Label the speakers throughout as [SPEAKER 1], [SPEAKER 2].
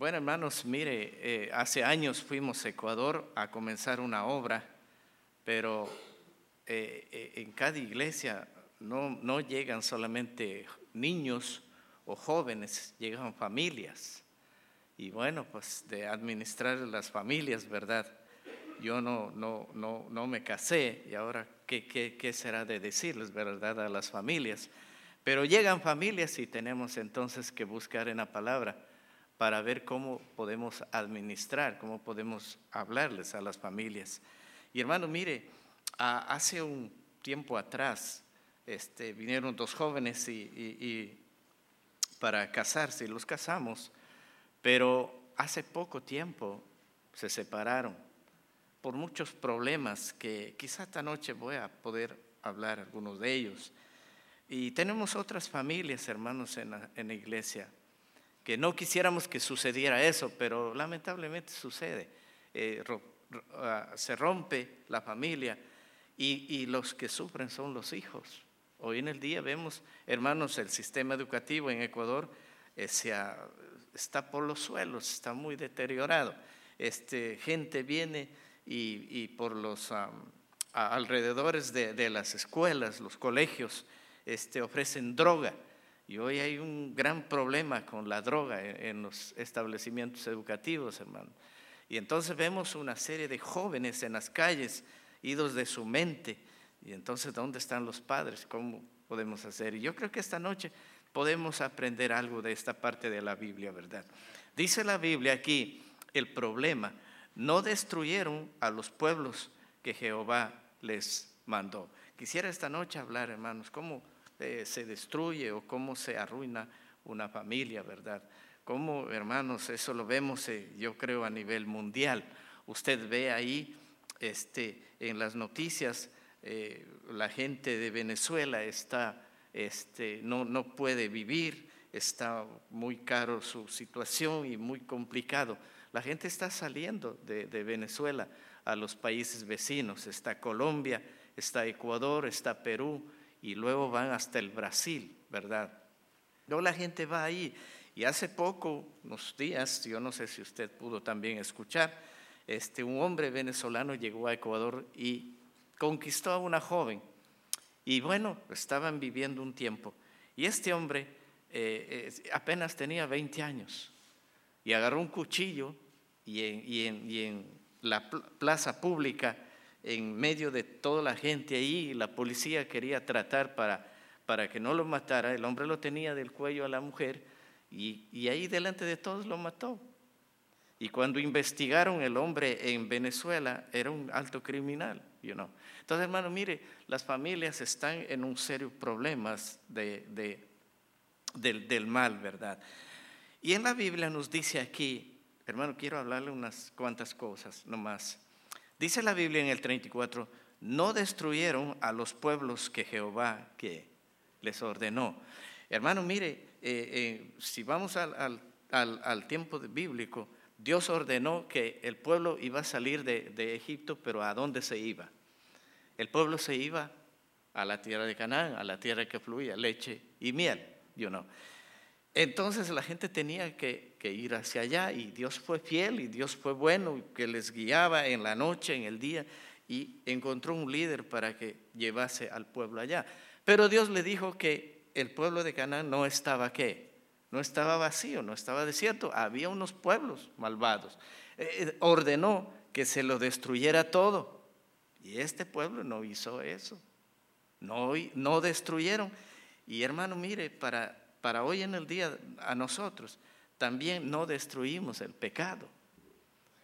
[SPEAKER 1] Bueno, hermanos, mire, eh, hace años fuimos a Ecuador a comenzar una obra, pero eh, eh, en cada iglesia no, no llegan solamente niños o jóvenes, llegan familias. Y bueno, pues de administrar las familias, ¿verdad? Yo no, no, no, no me casé y ahora, ¿qué, qué, qué será de decirles, verdad, a las familias? Pero llegan familias y tenemos entonces que buscar en la palabra para ver cómo podemos administrar, cómo podemos hablarles a las familias. Y hermano, mire, hace un tiempo atrás este, vinieron dos jóvenes y, para casarse los casamos, pero hace poco tiempo se separaron por muchos problemas que quizá esta noche voy a poder hablar algunos de ellos. Y tenemos otras familias, hermanos, en la iglesia que no quisiéramos que sucediera eso, pero lamentablemente sucede. Eh, ah, se rompe la familia y, los que sufren son los hijos. Hoy en el día vemos, hermanos, el sistema educativo en Ecuador eh, está por los suelos, está muy deteriorado. Este, gente viene y, por los alrededores de, las escuelas, los colegios, este, ofrecen droga y hoy hay un gran problema con la droga en los establecimientos educativos, hermano. Y entonces vemos una serie de jóvenes en las calles, idos de su mente. Y entonces, ¿dónde están los padres? ¿Cómo podemos hacer? Y yo creo que esta noche podemos aprender algo de esta parte de la Biblia, ¿verdad? Dice la Biblia aquí, el problema, no destruyeron a los pueblos que Jehová les mandó. Quisiera esta noche hablar, hermanos, cómo se destruye o cómo se arruina una familia, ¿verdad? Cómo, hermanos, eso lo vemos, eh, yo creo, a nivel mundial. Usted ve ahí este, en las noticias, eh, la gente de Venezuela está, este, no, no puede vivir, está muy caro su situación y muy complicado. La gente está saliendo de, de Venezuela a los países vecinos, está Colombia, está Ecuador, está Perú, y luego van hasta el Brasil, ¿verdad? Luego la gente va ahí y hace poco, unos días, yo no sé si usted pudo también escuchar, este, un hombre venezolano llegó a Ecuador y conquistó a una joven. Y bueno, estaban viviendo un tiempo. Y este hombre eh, apenas tenía 20 años y agarró un cuchillo y en, y en la plaza pública en medio de toda la gente ahí, la policía quería tratar para, para que no lo matara, el hombre lo tenía del cuello a la mujer y, y ahí delante de todos lo mató. Y cuando investigaron el hombre en Venezuela, era un alto criminal, you know. Entonces, hermano, mire, las familias están en un serio problema de, de, del, del mal, ¿verdad? Y en la Biblia nos dice aquí, hermano, quiero hablarle unas cuantas cosas nomás. Dice la Biblia en el 34, no destruyeron a los pueblos que Jehová que les ordenó. Hermano, mire, eh, eh, si vamos al, tiempo bíblico, Dios ordenó que el pueblo iba a salir de, Egipto, pero ¿a dónde se iba? El pueblo se iba a la tierra de Canaán, a la tierra que fluía leche y miel, you know. Entonces la gente tenía que, ir hacia allá y Dios fue fiel y Dios fue bueno, que les guiaba en la noche, en el día, y encontró un líder para que llevase al pueblo allá. Pero Dios le dijo que el pueblo de Canaán no estaba qué, no estaba vacío, no estaba desierto, había unos pueblos malvados. Eh, eh, ordenó que se lo destruyera todo. Y este pueblo no hizo eso. No, no destruyeron. Y hermano, mire, para para hoy en el día a nosotros, también no destruimos el pecado.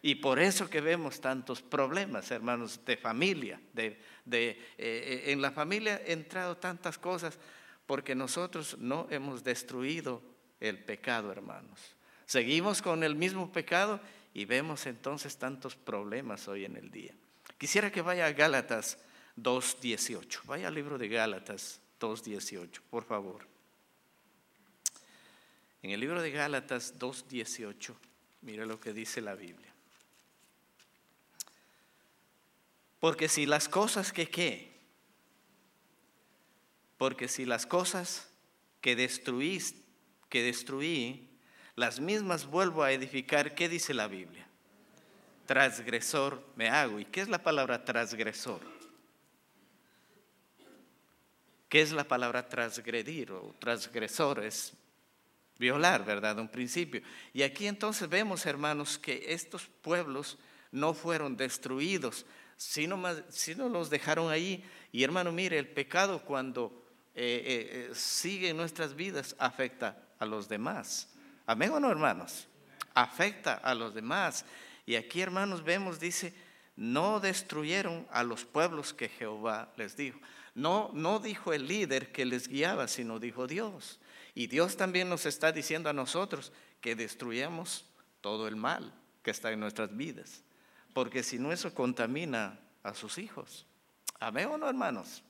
[SPEAKER 1] Y por eso que vemos tantos problemas, hermanos, de familia. De, de eh, en la familia han entrado tantas cosas porque nosotros no hemos destruido el pecado, hermanos. Seguimos con el mismo pecado y vemos entonces tantos problemas hoy en el día. Quisiera que vaya a Gálatas 2.18. Vaya al libro de Gálatas 2.18, por favor. En el libro de Gálatas 2.18, mira lo que dice la Biblia. Porque si las cosas que qué, porque si las cosas que destruís, que destruí, las mismas vuelvo a edificar. ¿Qué dice la Biblia? Transgresor me hago. ¿Y qué es la palabra transgresor? ¿Qué es la palabra transgredir o transgresor? Es violar, ¿verdad? Un principio. Y aquí entonces vemos, hermanos, que estos pueblos no fueron destruidos, sino, más, sino los dejaron ahí. Y hermano, mire, el pecado cuando eh, eh, eh, sigue en nuestras vidas afecta a los demás. Amén o no, hermanos? Afecta a los demás. Y aquí, hermanos, vemos, dice, no destruyeron a los pueblos que Jehová les dijo. No, no dijo el líder que les guiaba, sino dijo Dios. Y Dios también nos está diciendo a nosotros que destruyamos todo el mal que está en nuestras vidas. Porque si no, eso contamina a sus hijos. Amén o no, hermanos.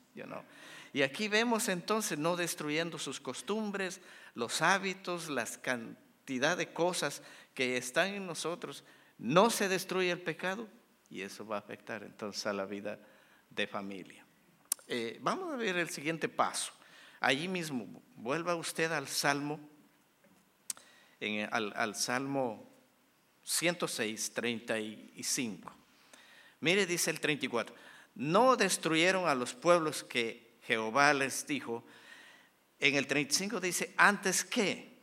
[SPEAKER 1] Y aquí vemos entonces no destruyendo sus costumbres, los hábitos, las cantidad de cosas que están en nosotros. No se destruye el pecado y eso va a afectar entonces a la vida de familia. Eh, vamos a ver el siguiente paso. Allí mismo, vuelva usted al Salmo, al, al Salmo 106, 35. Mire, dice el 34, no destruyeron a los pueblos que Jehová les dijo. En el 35 dice, antes que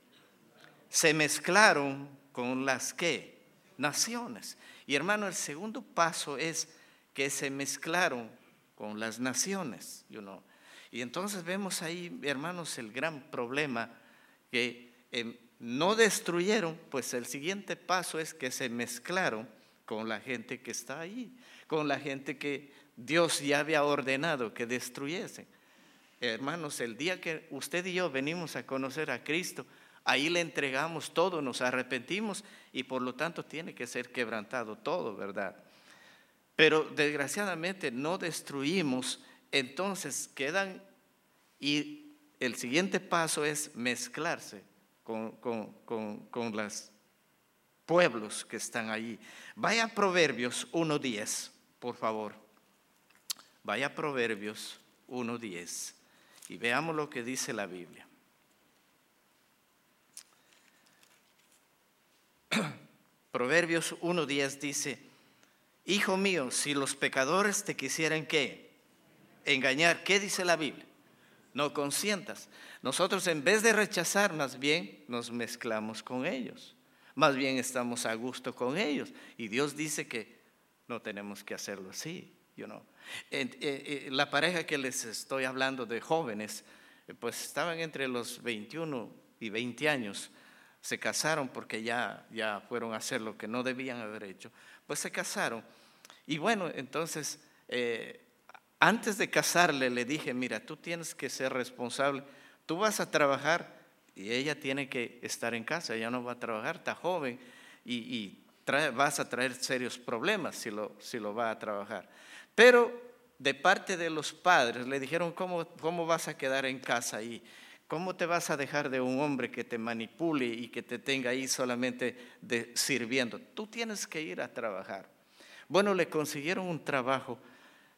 [SPEAKER 1] se mezclaron con las que naciones. Y hermano, el segundo paso es que se mezclaron con las naciones. You know. Y entonces vemos ahí, hermanos, el gran problema que em, no destruyeron, pues el siguiente paso es que se mezclaron con la gente que está ahí, con la gente que Dios ya había ordenado que destruyesen. Hermanos, el día que usted y yo venimos a conocer a Cristo, ahí le entregamos todo, nos arrepentimos y por lo tanto tiene que ser quebrantado todo, ¿verdad? Pero desgraciadamente no destruimos, entonces quedan y el siguiente paso es mezclarse con, con, los pueblos que están allí. Vaya a Proverbios 1.10, por favor. Vaya a Proverbios 1.10 y veamos lo que dice la Biblia. Proverbios 1.10 dice, Hijo mío, si los pecadores te quisieran qué? Engañar. ¿Qué dice la Biblia? No consientas. Nosotros en vez de rechazar, más bien nos mezclamos con ellos. Más bien estamos a gusto con ellos. Y Dios dice que no tenemos que hacerlo así. You know. Eh, eh, la pareja que les estoy hablando de jóvenes, eh, pues estaban entre los 21 y 20 años. Se casaron porque ya, ya fueron a hacer lo que no debían haber hecho pues se casaron. Y bueno, entonces, antes de casarle le dije, mira, tú tienes que ser responsable, tú vas a trabajar y ella tiene que estar en casa, ella no va a trabajar, está joven y, vas a traer serios problemas si lo, si va a trabajar. Pero de parte de los padres le dijeron, ¿cómo, vas a quedar en casa ahí? ¿Cómo te vas a dejar de un hombre que te manipule y que te tenga ahí solamente sirviendo? Tú tienes que ir a trabajar. Bueno, le consiguieron un trabajo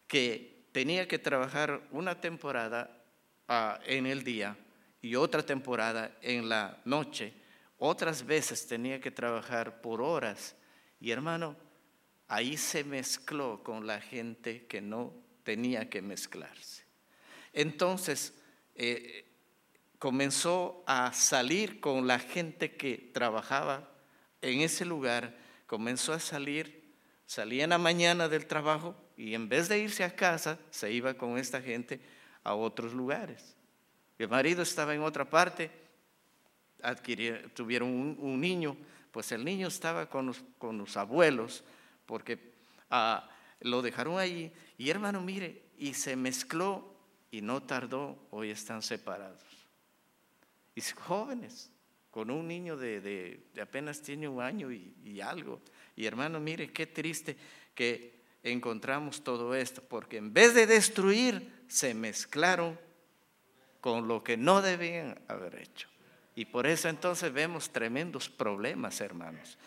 [SPEAKER 1] que tenía que trabajar una temporada ah, en el día y otra temporada en la noche. Otras veces tenía que trabajar por horas. Y hermano, ahí se mezcló con la gente que no tenía que mezclarse. Entonces, eh, comenzó a salir con la gente que trabajaba en ese lugar, comenzó a salir, salía en la mañana del trabajo y en vez de irse a casa, se iba con esta gente a otros lugares. El marido estaba en otra parte, tuvieron un, niño, pues el niño estaba con los, abuelos, porque ah, lo dejaron allí, y hermano, mire, y se mezcló y no tardó, hoy están separados y jóvenes, con un niño de, apenas tiene un año y, algo. Y hermano, mire qué triste que encontramos todo esto, porque en vez de destruir, se mezclaron con lo que no debían haber hecho. Y por eso entonces vemos tremendos problemas, hermanos.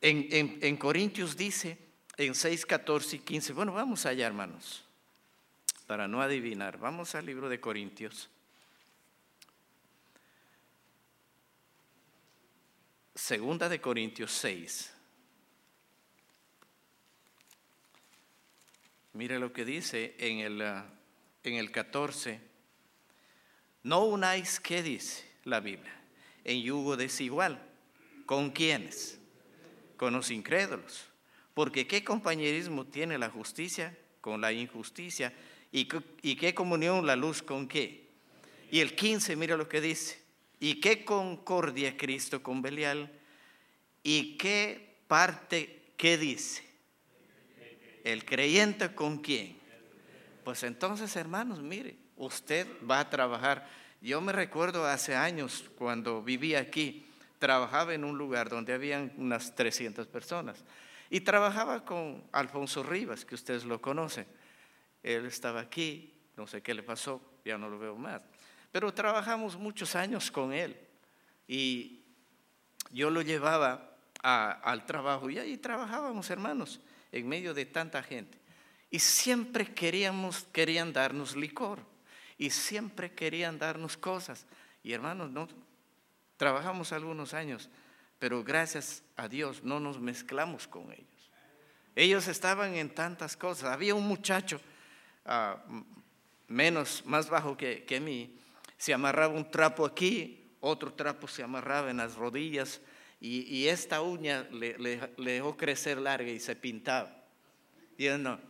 [SPEAKER 1] En, en Corintios dice, en 6, 14 y 15, bueno, vamos allá, hermanos, para no adivinar, vamos al libro de Corintios. Segunda de Corintios 6. Mire lo que dice en el, ah, en el 14. No unáis, ¿qué dice la Biblia? En yugo desigual. ¿Con quiénes? Con los incrédulos. Porque ¿qué compañerismo tiene la justicia con la injusticia? ¿Y, y qué comunión la luz con qué? Y el 15, mira lo que dice. ¿Y qué concordia Cristo con Belial? ¿Y qué parte, qué dice? ¿El creyente con quién? Pues entonces, hermanos, mire, usted va a trabajar. Yo me recuerdo hace años cuando vivía aquí, trabajaba en un lugar donde habían unas 300 personas y trabajaba con Alfonso Rivas, que ustedes lo conocen. Él estaba aquí, no sé qué le pasó, ya no lo veo más. Pero trabajamos muchos años con él y yo lo llevaba al trabajo y ahí trabajábamos, hermanos en medio de tanta gente. Y siempre queríamos, querían darnos licor. Y siempre querían darnos cosas. Y hermanos, no, trabajamos algunos años, pero gracias a Dios no nos mezclamos con ellos. Ellos estaban en tantas cosas. Había un muchacho ah, menos, más bajo que, que mí, se amarraba un trapo aquí, otro trapo se amarraba en las rodillas, y, esta uña le, dejó crecer larga y se pintaba. Y, no,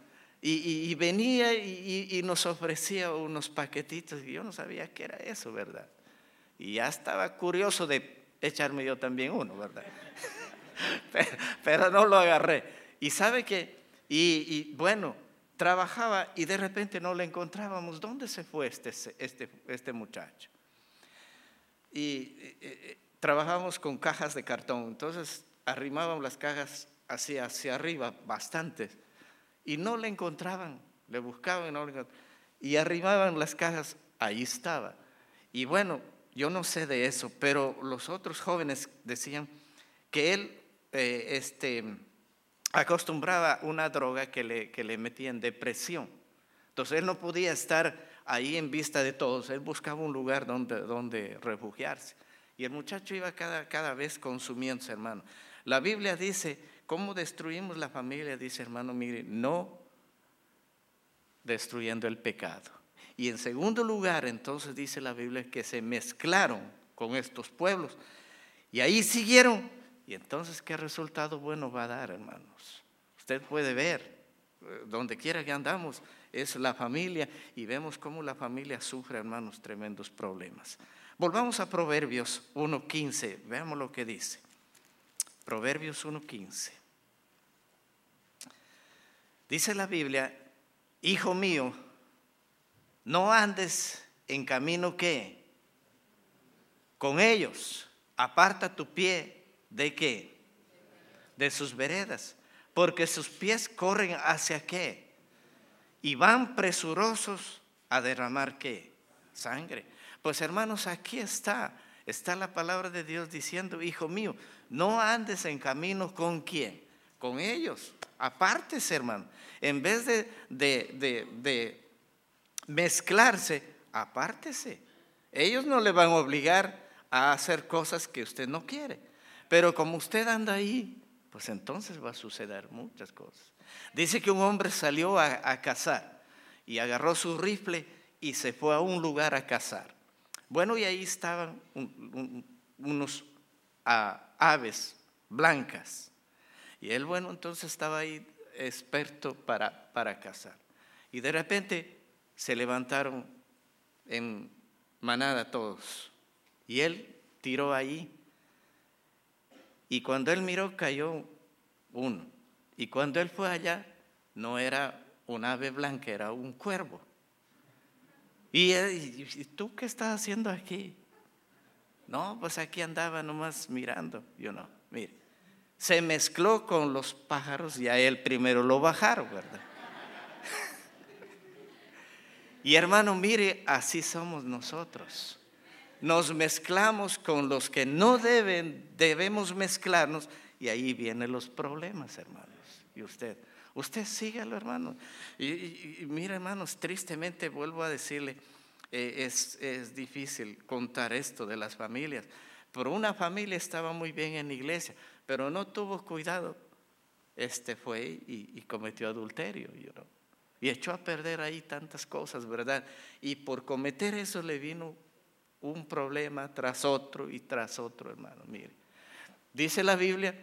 [SPEAKER 1] y, venía y, nos ofrecía unos paquetitos y yo no sabía qué era eso, ¿verdad? Y ya estaba curioso de echarme yo también uno, ¿verdad? pero, no lo agarré. Y sabe que, y, bueno, trabajaba y de repente no le encontrábamos. ¿Dónde se fue este, este, este muchacho? Y trabajábamos con cajas de cartón, entonces arrimábamos las cajas hacia, hacia arriba, bastantes, y no le encontraban, le buscaban y no. Y arrimaban las cajas, ahí estaba. Y bueno, yo no sé de eso, pero los otros jóvenes decían que él eh, este, acostumbraba una droga que le, que le metía en depresión. Entonces él no podía estar ahí en vista de todos, él buscaba un lugar donde, donde refugiarse. Y el muchacho iba cada, cada vez consumiéndose, hermano. La Biblia dice, ¿cómo destruimos la familia? Dice, hermano, mire, no destruyendo el pecado. Y en segundo lugar, entonces dice la Biblia que se mezclaron con estos pueblos. Y ahí siguieron. Y entonces, ¿qué resultado bueno va a dar, hermanos? Usted puede ver, eh, donde quiera que andamos, es la familia y vemos cómo la familia sufre, hermanos, tremendos problemas. Volvamos a Proverbios 1.15, veamos lo que dice. Proverbios 1.15. Dice la Biblia, hijo mío, no andes en camino que con ellos, aparta tu pie de qué? De sus veredas, porque sus pies corren hacia qué? Y van presurosos a derramar qué? Sangre. Pues hermanos, aquí está, está la palabra de Dios diciendo, hijo mío, no andes en camino con quién, con ellos, apártese hermano. En vez de, de, de mezclarse, apártese. Ellos no le van a obligar a hacer cosas que usted no quiere. Pero como usted anda ahí, pues entonces va a suceder muchas cosas. Dice que un hombre salió a, a cazar y agarró su rifle y se fue a un lugar a cazar. Bueno, y ahí estaban unos ah, aves blancas. Y él, bueno, entonces estaba ahí experto para, para cazar. Y de repente se levantaron en manada todos. Y él tiró ahí. Y cuando él miró, cayó uno. Y cuando él fue allá, no era un ave blanca, era un cuervo. Eh, ¿Y, tú qué estás haciendo aquí? No, pues aquí andaba nomás mirando. Yo no, mire. Se mezcló con los pájaros y a él primero lo bajaron, ¿verdad? y hermano, mire, así somos nosotros. Nos mezclamos con los que no deben, debemos mezclarnos y ahí vienen los problemas, hermanos. Y usted, Usted sígalo, hermano. Y, mira, hermanos, tristemente vuelvo a decirle, eh, es, es difícil contar esto de las familias, Por una familia estaba muy bien en la iglesia, pero no tuvo cuidado. Este fue y, cometió adulterio. Y echó a perder ahí tantas cosas, ¿verdad? Y por cometer eso le vino un problema tras otro y tras otro, hermano. Mire, dice la Biblia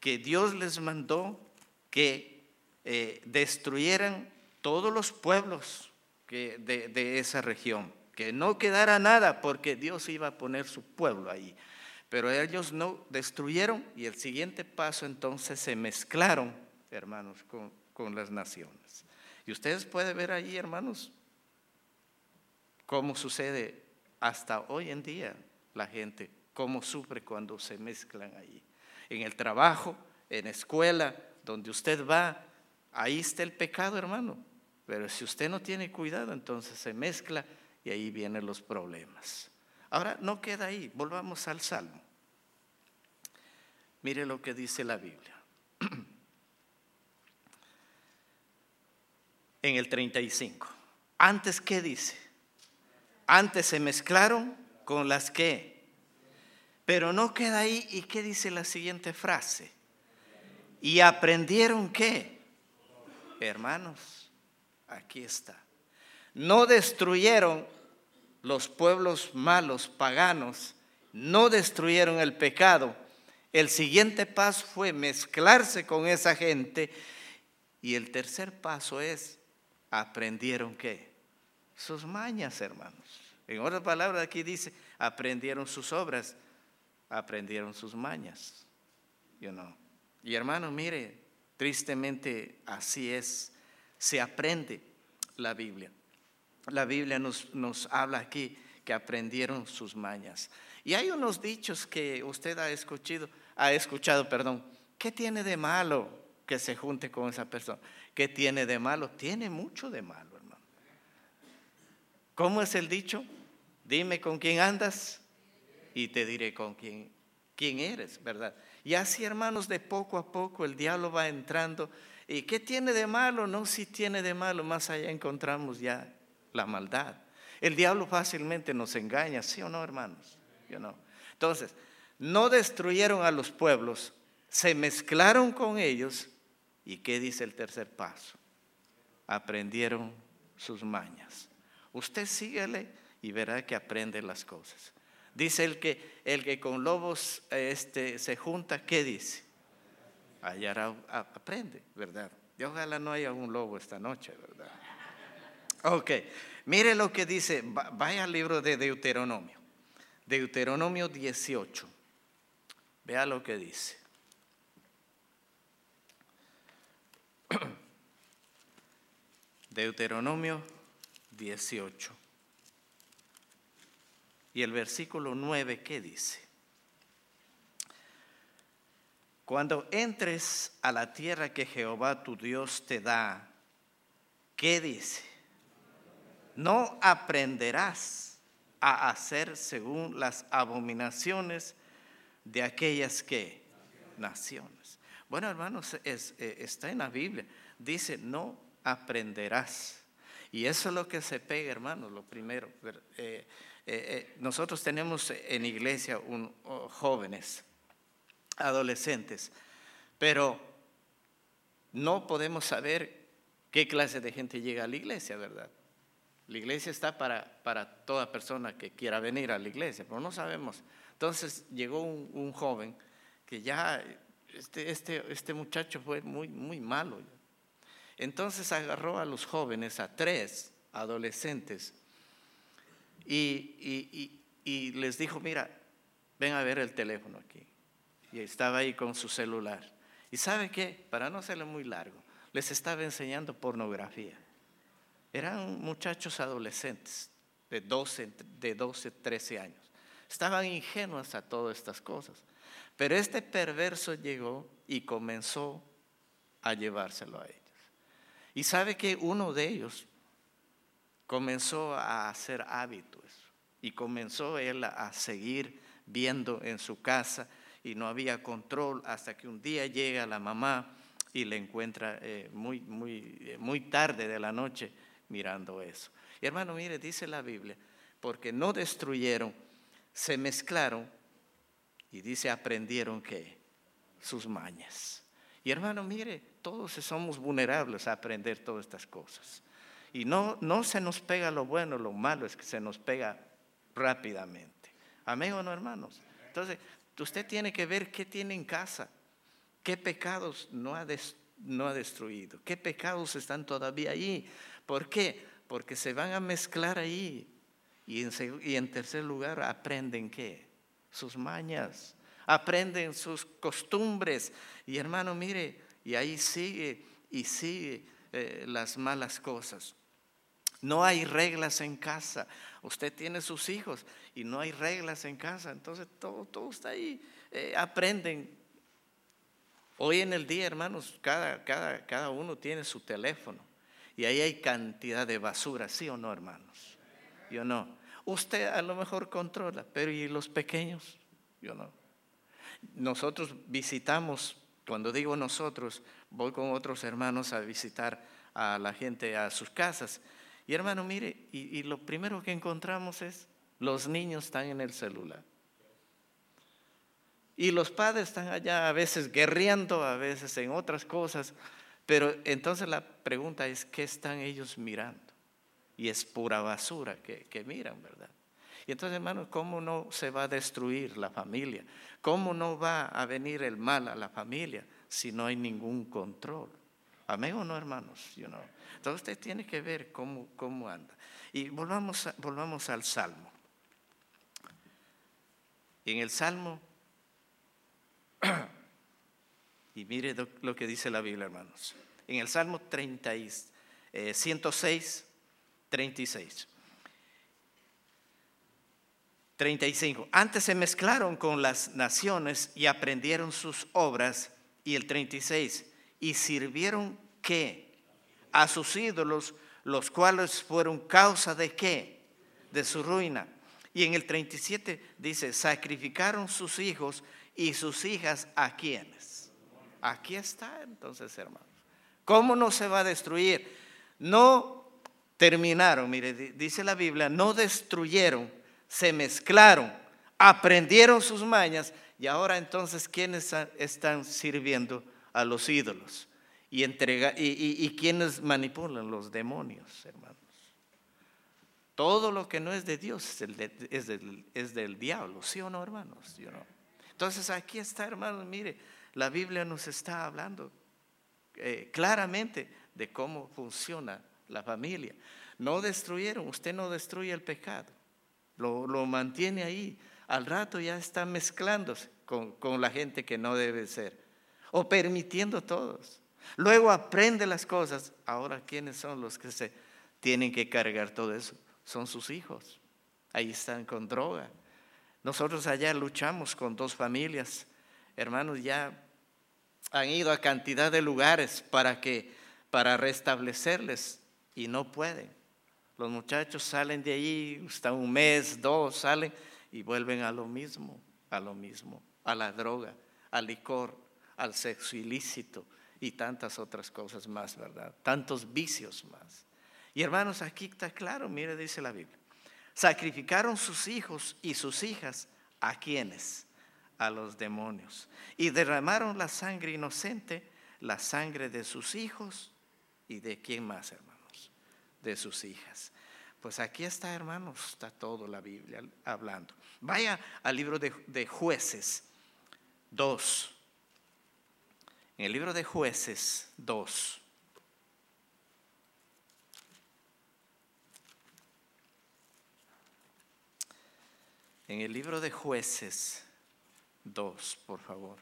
[SPEAKER 1] que Dios les mandó que eh, destruyeran todos los pueblos de, esa región, que no quedara nada porque Dios iba a poner su pueblo ahí. Pero ellos no destruyeron y el siguiente paso entonces se mezclaron, hermanos, con, con las naciones. Y ustedes pueden ver ahí, hermanos, cómo sucede hasta hoy en día la gente, cómo sufre cuando se mezclan ahí. En el trabajo, en la escuela, donde usted va, ahí está el pecado, hermano. Pero si usted no tiene cuidado, entonces se mezcla y ahí vienen los problemas. Ahora, no queda ahí, volvamos al Salmo. Mire lo que dice la Biblia. En el 35. Antes, ¿qué dice? Antes se mezclaron con las que. Pero no queda ahí. ¿Y qué dice la siguiente frase? ¿Y aprendieron qué? Hermanos, aquí está. No destruyeron los pueblos malos, paganos, no destruyeron el pecado. El siguiente paso fue mezclarse con esa gente. Y el tercer paso es, aprendieron qué? Sus mañas, hermanos. En otras palabras, aquí dice, aprendieron sus obras, aprendieron sus mañas. Y hermano, mire, tristemente así es, se aprende la Biblia. La Biblia nos, nos habla aquí que aprendieron sus mañas. Y hay unos dichos que usted ha escuchado, ha escuchado, perdón, ¿qué tiene de malo que se junte con esa persona? ¿Qué tiene de malo? Tiene mucho de malo, hermano. ¿Cómo es el dicho? Dime con quién andas y te diré con quién, quién eres, ¿verdad? Y así, hermanos, de poco a poco el diablo va entrando. ¿Y qué tiene de malo? No, si tiene de malo, más allá encontramos ya la maldad. El diablo fácilmente nos engaña, ¿sí o no, hermanos? Yo no. Entonces, no destruyeron a los pueblos, se mezclaron con ellos. ¿Y qué dice el tercer paso? Aprendieron sus mañas. Usted síguele y verá que aprende las cosas. Dice el que, el que con lobos este, se junta, ¿qué dice? Hallará, aprende, ¿verdad? Y ojalá no haya un lobo esta noche, ¿verdad? Ok, mire lo que dice, vaya al libro de Deuteronomio, Deuteronomio 18, vea lo que dice. Deuteronomio 18. Y el versículo 9, ¿qué dice? Cuando entres a la tierra que Jehová tu Dios te da, ¿qué dice? No aprenderás a hacer según las abominaciones de aquellas que naciones. Bueno, hermanos, eh, está en la Biblia. Dice, no aprenderás. Y eso es lo que se pega, hermanos, lo primero. Eh, eh, eh, nosotros tenemos en iglesia un, jóvenes, adolescentes, pero no podemos saber qué clase de gente llega a la iglesia, ¿verdad? La iglesia está para, para toda persona que quiera venir a la iglesia, pero no sabemos. Entonces llegó un, joven que ya, este, este, este muchacho fue muy, muy malo. Entonces agarró a los jóvenes, a tres adolescentes, y, les dijo, mira, ven a ver el teléfono aquí. Y estaba ahí con su celular. ¿Y sabe qué? Para no hacerlo muy largo, les estaba enseñando pornografía. Eran muchachos adolescentes de 12, de 12, 13 años. Estaban ingenuos a todas estas cosas. Pero este perverso llegó y comenzó a llevárselo a ellos. Y sabe que uno de ellos comenzó a hacer hábitos y comenzó él a seguir viendo en su casa y no había control hasta que un día llega la mamá y le encuentra eh, muy, muy, eh, muy tarde de la noche mirando eso. Y hermano, mire, dice la Biblia, porque no destruyeron, se mezclaron Y dice, aprendieron que sus mañas. Y hermano, mire, todos somos vulnerables a aprender todas estas cosas. Y no, no se nos pega lo bueno, lo malo es que se nos pega rápidamente. Amén o no, hermanos. Entonces, usted tiene que ver qué tiene en casa, qué pecados no ha, no ha destruido, qué pecados están todavía ahí. ¿Por qué? Porque se van a mezclar ahí. Y en, y en tercer lugar, aprenden qué? Sus mañas, aprenden sus costumbres. Y hermano, mire, y ahí sigue y sigue eh, las malas cosas. No hay reglas en casa. Usted tiene sus hijos y no hay reglas en casa. Entonces todo, todo está ahí. Eh, aprenden. Hoy en el día, hermanos, cada, cada, cada uno tiene su teléfono. Y ahí hay cantidad de basura, ¿sí o no, hermanos? Yo no. Usted a lo mejor controla, pero ¿y los pequeños? Yo no. Nosotros visitamos, cuando digo nosotros, voy con otros hermanos a visitar a la gente a sus casas y hermano, mire, y, lo primero que encontramos es, los niños están en el celular. Y los padres están allá a veces guerreando, a veces en otras cosas. Pero entonces la pregunta es, ¿qué están ellos mirando? Y es pura basura que, que miran, ¿verdad? Y entonces, hermano, ¿cómo no se va a destruir la familia? ¿Cómo no va a venir el mal a la familia si no hay ningún control? Amén o no, hermanos. You know. Entonces usted tiene que ver cómo, cómo anda. Y volvamos, volvamos al Salmo. En el Salmo, y mire lo que dice la Biblia, hermanos. En el Salmo 30, 106, 36. 35. Antes se mezclaron con las naciones y aprendieron sus obras. Y el 36 y sirvieron qué? A sus ídolos, los cuales fueron causa de qué? De su ruina. Y en el 37 dice, sacrificaron sus hijos y sus hijas a quienes. Aquí está entonces, hermanos. ¿Cómo no se va a destruir? No terminaron, mire, dice la Biblia, no destruyeron, se mezclaron, aprendieron sus mañas y ahora entonces, ¿quiénes están sirviendo? a los ídolos y, entrega, y, quienes manipulan los demonios, hermanos. Todo lo que no es de Dios es, del, es del, diablo, ¿sí o no, hermanos? no? Entonces aquí está, hermanos, mire, la Biblia nos está hablando eh, claramente de cómo funciona la familia. No destruyeron, usted no destruye el pecado, lo, mantiene ahí. Al rato ya está mezclándose con, con la gente que no debe ser o permitiendo todos. Luego aprende las cosas. Ahora, ¿quiénes son los que se tienen que cargar todo eso? Son sus hijos. Ahí están con droga. Nosotros allá luchamos con dos familias. Hermanos, ya han ido a cantidad de lugares para que para restablecerles y no pueden. Los muchachos salen de allí, hasta un mes, dos, salen y vuelven a lo mismo, a lo mismo, a la droga, al licor, al sexo ilícito y tantas otras cosas más, ¿verdad? Tantos vicios más. Y hermanos, aquí está claro, mire, dice la Biblia. Sacrificaron sus hijos y sus hijas a quienes? A los demonios. Y derramaron la sangre inocente, la sangre de sus hijos y de quién más, hermanos? De sus hijas. Pues aquí está, hermanos, está todo la Biblia hablando. Vaya al libro de, de jueces 2. En el libro de jueces 2. En el libro de jueces 2, por favor.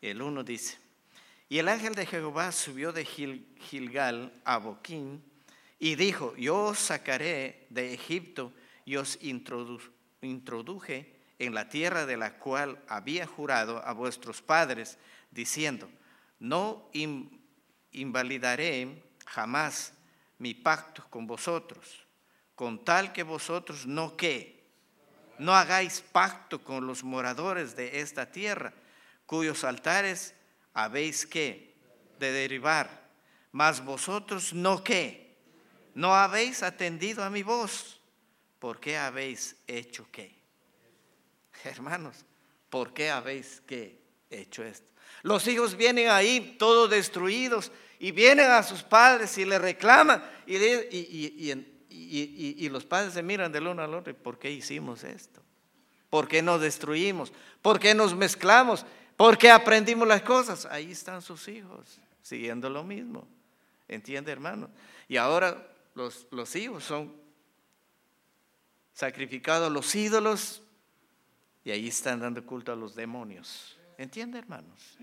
[SPEAKER 1] El 1 dice, y el ángel de Jehová subió de Gilgal a Boquín y dijo, yo os sacaré de Egipto y os introduje en la tierra de la cual había jurado a vuestros padres, diciendo, no invalidaré jamás mi pacto con vosotros, con tal que vosotros no que, no hagáis pacto con los moradores de esta tierra, cuyos altares habéis que de derribar, mas vosotros no que, no habéis atendido a mi voz ¿por qué habéis hecho qué? Hermanos, ¿por qué habéis qué hecho esto? Los hijos vienen ahí todos destruidos y vienen a sus padres y le reclaman y, y, los padres se miran del uno al otro. ¿Por qué hicimos esto? ¿Por qué nos destruimos? ¿Por qué nos mezclamos? ¿Por qué aprendimos las cosas? Ahí están sus hijos, siguiendo lo mismo. ¿Entiende, hermano? Y ahora los, los hijos son sacrificados a los ídolos y ahí están dando culto a los demonios. ¿Entiende, hermanos?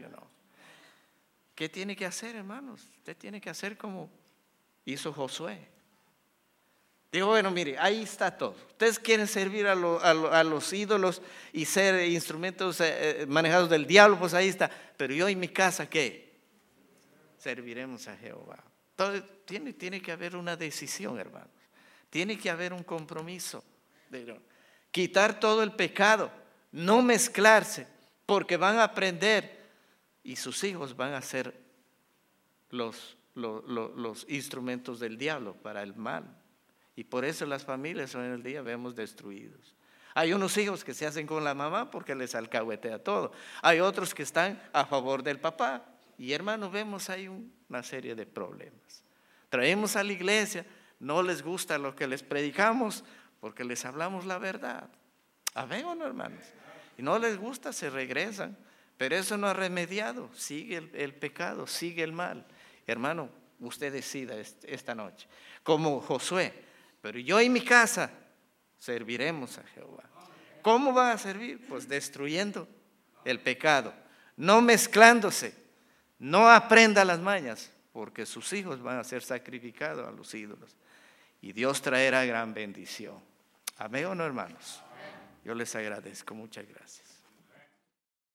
[SPEAKER 1] ¿Qué tiene que hacer, hermanos? Usted tiene que hacer como hizo Josué. Digo, bueno, mire, ahí está todo. Ustedes quieren servir a, los ídolos y ser instrumentos eh, eh, manejados del diablo, pues ahí está. Pero yo y mi casa, ¿qué? Serviremos a Jehová. Entonces, tiene, tiene que haber una decisión, hermanos. Tiene que haber un compromiso. De quitar todo el pecado, no mezclarse, porque van a aprender y sus hijos van a ser los, los, instrumentos del diablo para el mal. Y por eso las familias hoy en el día vemos destruidos. Hay unos hijos que se hacen con la mamá porque les alcahuetea todo. Hay otros que están a favor del papá. Y hermanos, vemos ahí una serie de problemas. Traemos a la iglesia, no les gusta lo que les predicamos porque les hablamos la verdad. Amén o no, hermanos. Y no les gusta, se regresan. Pero eso no ha remediado. Sigue el, pecado, sigue el mal. Hermano, usted decida esta noche. Como Josué. Pero yo y mi casa serviremos a Jehová. ¿Cómo va a servir? Pues destruyendo el pecado. No mezclándose. No aprenda las mañas. Porque sus hijos van a ser sacrificados a los ídolos. Y Dios traerá gran bendición. Amén o no, hermanos. Yo les agradezco. Muchas gracias.